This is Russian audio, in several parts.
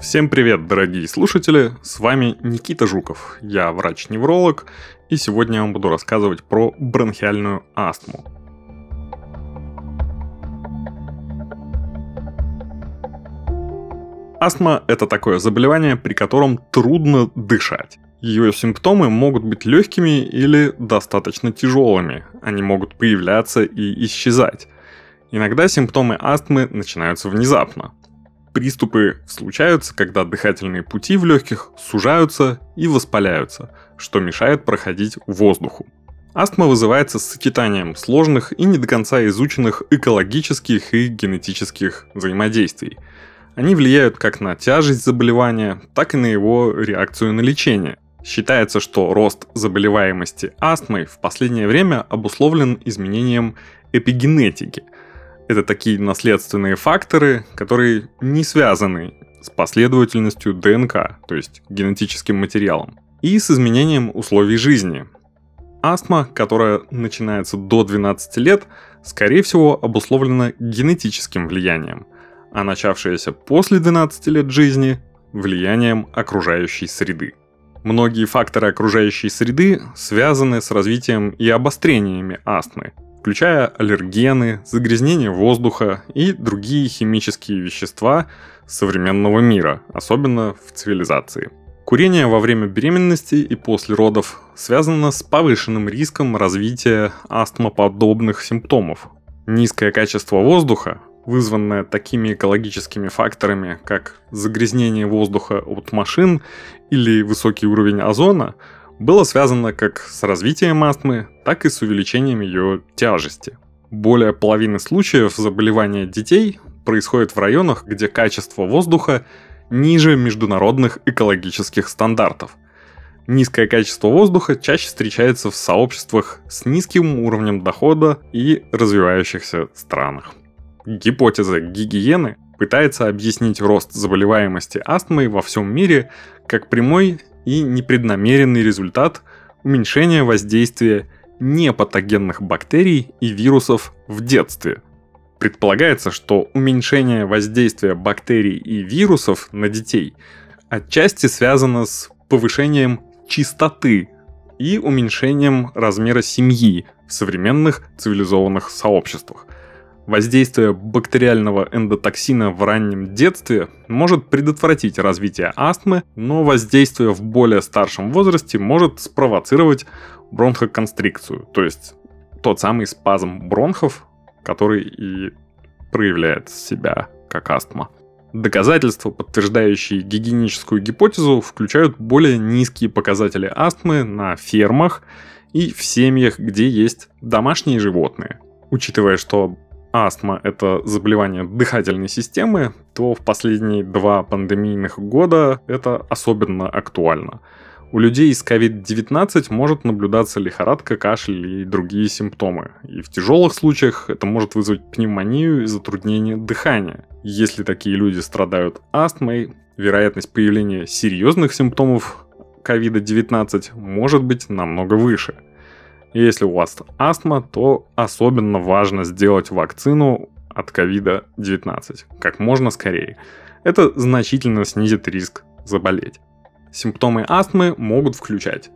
Всем привет, дорогие слушатели! С вами Никита Жуков. Я врач-невролог, и сегодня я вам буду рассказывать про бронхиальную астму. Астма – это такое заболевание, при котором трудно дышать. Ее симптомы могут быть легкими или достаточно тяжелыми. Они могут появляться и исчезать. Иногда симптомы астмы начинаются внезапно. Приступы случаются, когда дыхательные пути в легких сужаются и воспаляются, что мешает проходить воздуху. Астма вызывается сочетанием сложных и не до конца изученных экологических и генетических взаимодействий. Они влияют как на тяжесть заболевания, так и на его реакцию на лечение. Считается, что рост заболеваемости астмой в последнее время обусловлен изменением эпигенетики – это такие наследственные факторы, которые не связаны с последовательностью ДНК, то есть генетическим материалом, и с изменением условий жизни. Астма, которая начинается до 12 лет, скорее всего обусловлена генетическим влиянием, а начавшаяся после 12 лет жизни – влиянием окружающей среды. Многие факторы окружающей среды связаны с развитием и обострениями астмы, включая аллергены, загрязнение воздуха и другие химические вещества современного мира, особенно в цивилизации. Курение во время беременности и после родов связано с повышенным риском развития астмоподобных симптомов. Низкое качество воздуха, вызванное такими экологическими факторами, как загрязнение воздуха от машин или высокий уровень озона – было связано как с развитием астмы, так и с увеличением ее тяжести. Более половины случаев заболевания детей происходит в районах, где качество воздуха ниже международных экологических стандартов. Низкое качество воздуха чаще встречается в сообществах с низким уровнем дохода и развивающихся странах. Гипотеза гигиены пытается объяснить рост заболеваемости астмой во всем мире как прямой и непреднамеренный результат уменьшения воздействия непатогенных бактерий и вирусов в детстве. Предполагается, что уменьшение воздействия бактерий и вирусов на детей отчасти связано с повышением чистоты и уменьшением размера семьи в современных цивилизованных сообществах – Воздействие бактериального эндотоксина в раннем детстве может предотвратить развитие астмы, но воздействие в более старшем возрасте может спровоцировать бронхоконстрикцию, то есть тот самый спазм бронхов, который и проявляет себя как астма. Доказательства, подтверждающие гигиеническую гипотезу, включают более низкие показатели астмы на фермах и в семьях, где есть домашние животные. Учитывая, что астма – это заболевание дыхательной системы, то в последние два пандемийных года это особенно актуально. У людей с COVID-19 может наблюдаться лихорадка, кашель и другие симптомы. И в тяжелых случаях это может вызвать пневмонию и затруднение дыхания. Если такие люди страдают астмой, вероятность появления серьезных симптомов COVID-19 может быть намного выше – если у вас астма, то особенно важно сделать вакцину от COVID-19 как можно скорее. Это значительно снизит риск заболеть. Симптомы астмы могут включать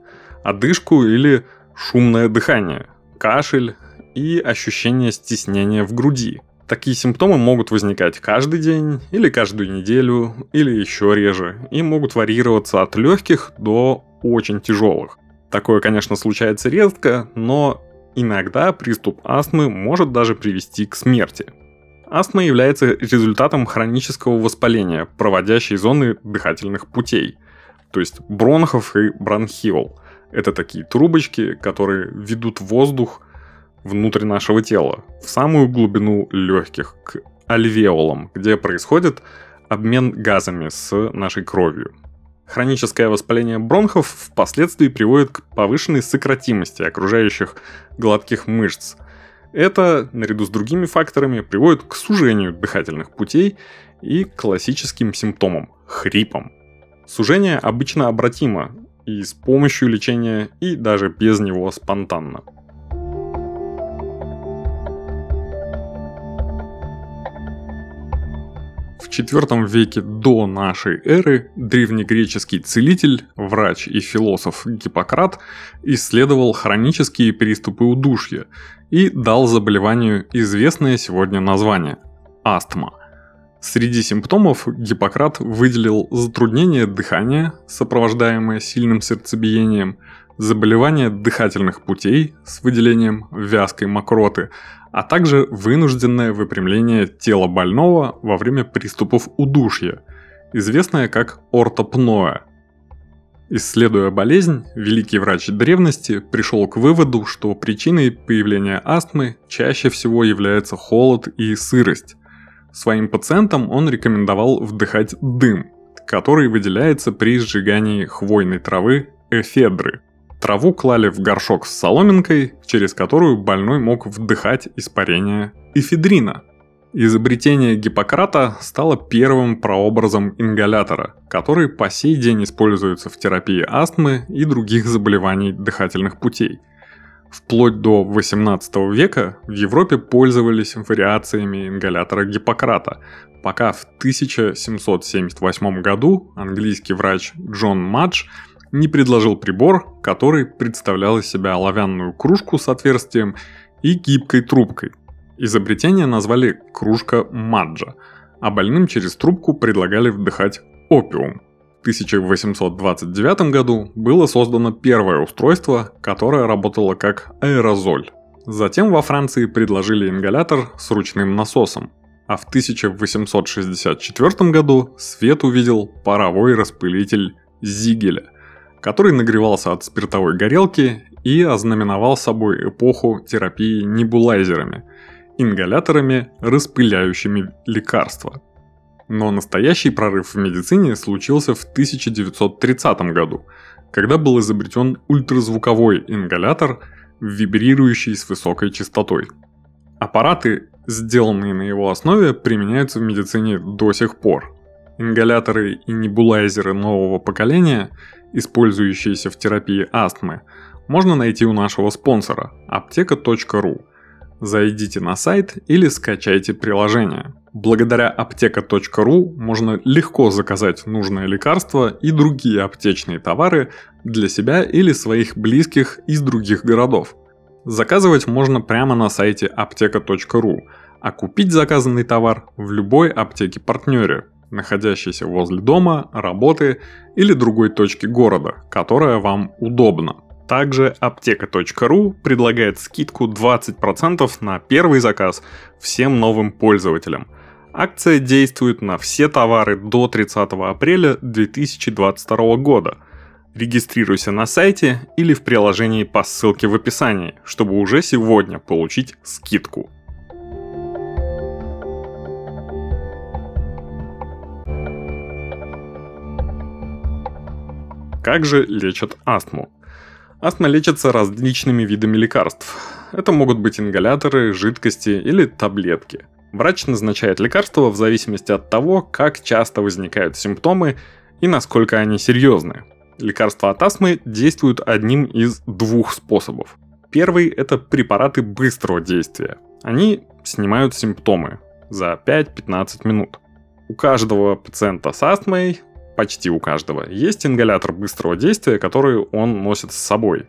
одышку или шумное дыхание, кашель и ощущение стеснения в груди. Такие симптомы могут возникать каждый день или каждую неделю или еще реже и могут варьироваться от легких до очень тяжелых. Такое, конечно, случается редко, но иногда приступ астмы может даже привести к смерти. Астма является результатом хронического воспаления проводящей зоны дыхательных путей, то есть бронхов и бронхиол. Это такие трубочки, которые ведут воздух внутрь нашего тела, в самую глубину легких, к альвеолам, где происходит обмен газами с нашей кровью. Хроническое воспаление бронхов впоследствии приводит к повышенной сократимости окружающих гладких мышц. Это, наряду с другими факторами, приводит к сужению дыхательных путей и классическим симптомам – хрипам. Сужение обычно обратимо и с помощью лечения, и даже без него спонтанно. IV веке до нашей эры древнегреческий целитель, врач и философ Гиппократ исследовал хронические приступы удушья и дал заболеванию известное сегодня название – астма. Среди симптомов Гиппократ выделил затруднение дыхания, сопровождаемое сильным сердцебиением, заболевание дыхательных путей с выделением вязкой мокроты, а также вынужденное выпрямление тела больного во время приступов удушья, известное как ортопноя. Исследуя болезнь, великий врач древности пришел к выводу, что причиной появления астмы чаще всего является холод и сырость. Своим пациентам он рекомендовал вдыхать дым, который выделяется при сжигании хвойной травы эфедры – Траву клали в горшок с соломинкой, через которую больной мог вдыхать испарение эфедрина. Изобретение Гиппократа стало первым прообразом ингалятора, который по сей день используется в терапии астмы и других заболеваний дыхательных путей. Вплоть до 18 века в Европе пользовались вариациями ингалятора Гиппократа, пока в 1778 году английский врач Джон Мадж – не предложил прибор, который представлял из себя оловянную кружку с отверстием и гибкой трубкой. Изобретение назвали кружка Маджа, а больным через трубку предлагали вдыхать опиум. В 1829 году было создано первое устройство, которое работало как аэрозоль. Затем во Франции предложили ингалятор с ручным насосом, а в 1864 году свет увидел паровой распылитель Зигеля – который нагревался от спиртовой горелки и ознаменовал собой эпоху терапии небулайзерами, ингаляторами, распыляющими лекарства. Но настоящий прорыв в медицине случился в 1930 году, когда был изобретен ультразвуковой ингалятор, вибрирующий с высокой частотой. Аппараты, сделанные на его основе, применяются в медицине до сих пор. Ингаляторы и небулайзеры нового поколения использующиеся в терапии астмы, можно найти у нашего спонсора аптека.ру. Зайдите на сайт или скачайте приложение. Благодаря аптека.ру можно легко заказать нужное лекарство и другие аптечные товары для себя или своих близких из других городов. Заказывать можно прямо на сайте аптека.ру, а купить заказанный товар в любой аптеке-партнере, находящейся возле дома, работы или другой точки города, которая вам удобна. Также аптека.ру предлагает скидку 20% на первый заказ всем новым пользователям. Акция действует на все товары до 30 апреля 2022 года. Регистрируйся на сайте или в приложении по ссылке в описании, чтобы уже сегодня получить скидку. Как же лечат астму? Астма лечится различными видами лекарств. Это могут быть ингаляторы, жидкости или таблетки. Врач назначает лекарства в зависимости от того, как часто возникают симптомы и насколько они серьезны. Лекарства от астмы действуют одним из двух способов. Первый – это препараты быстрого действия. Они снимают симптомы за 5-15 минут. У каждого пациента с астмой почти у каждого, есть ингалятор быстрого действия, который он носит с собой.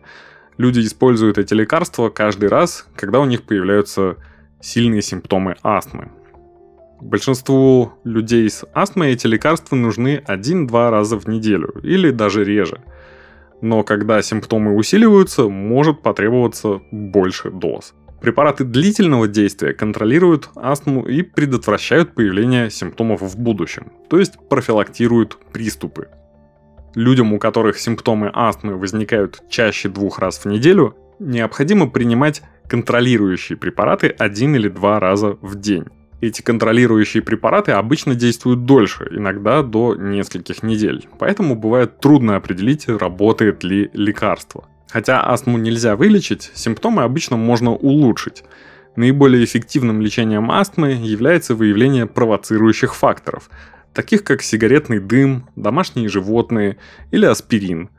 Люди используют эти лекарства каждый раз, когда у них появляются сильные симптомы астмы. Большинству людей с астмой эти лекарства нужны 1-2 раза в неделю или даже реже. Но когда симптомы усиливаются, может потребоваться больше доз. Препараты длительного действия контролируют астму и предотвращают появление симптомов в будущем, то есть профилактируют приступы. Людям, у которых симптомы астмы возникают чаще двух раз в неделю, необходимо принимать контролирующие препараты один или два раза в день. Эти контролирующие препараты обычно действуют дольше, иногда до нескольких недель, поэтому бывает трудно определить, работает ли лекарство. Хотя астму нельзя вылечить, симптомы обычно можно улучшить. Наиболее эффективным лечением астмы является выявление провоцирующих факторов, таких как сигаретный дым, домашние животные или аспирин,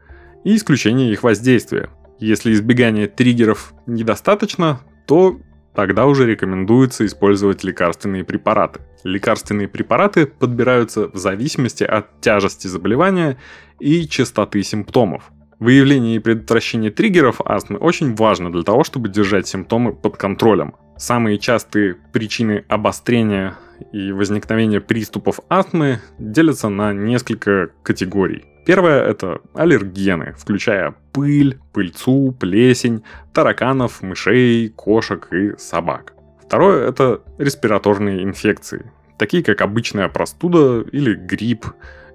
и исключение их воздействия. Если избегания триггеров недостаточно, то тогда уже рекомендуется использовать лекарственные препараты. Лекарственные препараты подбираются в зависимости от тяжести заболевания и частоты симптомов. Выявление и предотвращение триггеров астмы очень важно для того, чтобы держать симптомы под контролем. Самые частые причины обострения и возникновения приступов астмы делятся на несколько категорий. Первое – это аллергены, включая пыль, пыльцу, плесень, тараканов, мышей, кошек и собак. Второе – это респираторные инфекции, такие как обычная простуда или грипп,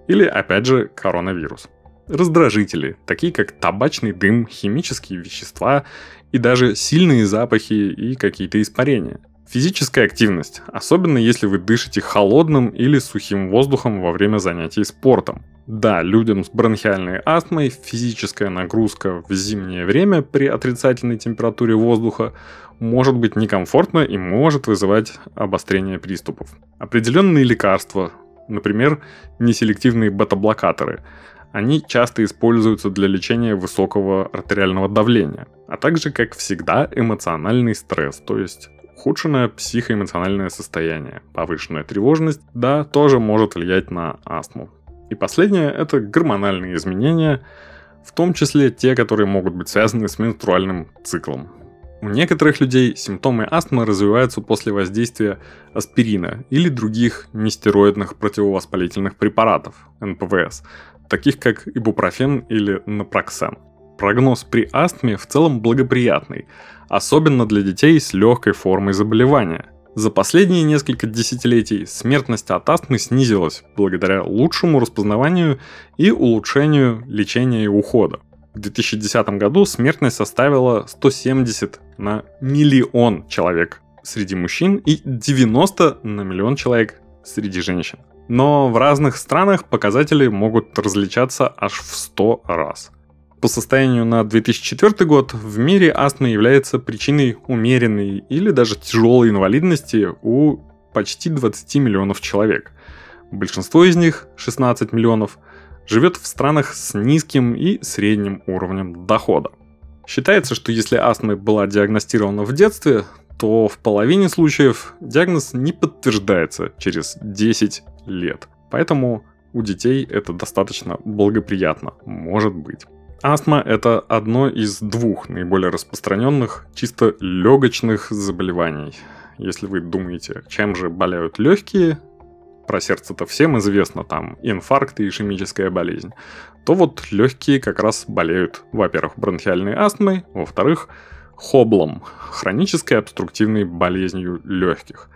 или, опять же, коронавирус. Раздражители, такие как табачный дым, химические вещества и даже сильные запахи и какие-то испарения. Физическая активность, особенно если вы дышите холодным или сухим воздухом во время занятий спортом. Да, людям с бронхиальной астмой физическая нагрузка в зимнее время при отрицательной температуре воздуха может быть некомфортна и может вызывать обострение приступов. Определенные лекарства, например, неселективные бета-блокаторы, они часто используются для лечения высокого артериального давления, а также, как всегда, эмоциональный стресс, то есть Ухудшенное психоэмоциональное состояние, повышенная тревожность, да, тоже может влиять на астму. И последнее – это гормональные изменения, в том числе те, которые могут быть связаны с менструальным циклом. У некоторых людей симптомы астмы развиваются после воздействия аспирина или других нестероидных противовоспалительных препаратов, НПВС, таких как ибупрофен или напроксен прогноз при астме в целом благоприятный, особенно для детей с легкой формой заболевания. За последние несколько десятилетий смертность от астмы снизилась благодаря лучшему распознаванию и улучшению лечения и ухода. В 2010 году смертность составила 170 на миллион человек среди мужчин и 90 на миллион человек среди женщин. Но в разных странах показатели могут различаться аж в 100 раз – по состоянию на 2004 год в мире астма является причиной умеренной или даже тяжелой инвалидности у почти 20 миллионов человек. Большинство из них, 16 миллионов, живет в странах с низким и средним уровнем дохода. Считается, что если астма была диагностирована в детстве, то в половине случаев диагноз не подтверждается через 10 лет. Поэтому у детей это достаточно благоприятно, может быть. Астма – это одно из двух наиболее распространенных чисто легочных заболеваний. Если вы думаете, чем же болеют легкие, про сердце-то всем известно, там инфаркт и ишемическая болезнь, то вот легкие как раз болеют, во-первых, бронхиальной астмой, во-вторых, хоблом, хронической обструктивной болезнью легких.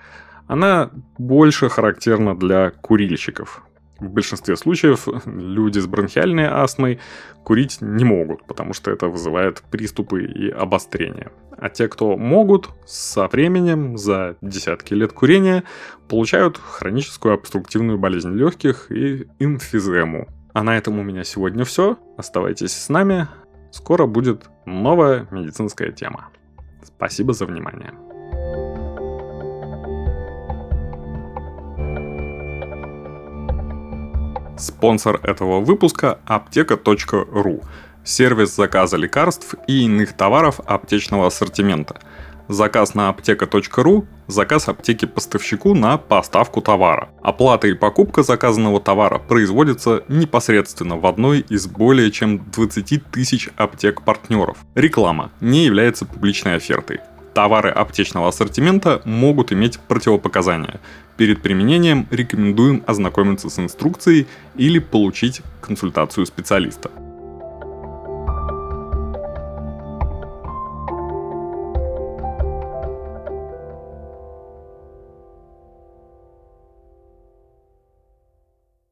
Она больше характерна для курильщиков, в большинстве случаев люди с бронхиальной астмой курить не могут, потому что это вызывает приступы и обострения. А те, кто могут, со временем, за десятки лет курения, получают хроническую обструктивную болезнь легких и эмфизему. А на этом у меня сегодня все. Оставайтесь с нами. Скоро будет новая медицинская тема. Спасибо за внимание. Спонсор этого выпуска – аптека.ру – сервис заказа лекарств и иных товаров аптечного ассортимента. Заказ на аптека.ру – заказ аптеки поставщику на поставку товара. Оплата и покупка заказанного товара производится непосредственно в одной из более чем 20 тысяч аптек-партнеров. Реклама не является публичной офертой. Товары аптечного ассортимента могут иметь противопоказания. Перед применением рекомендуем ознакомиться с инструкцией или получить консультацию специалиста.